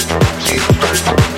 sí,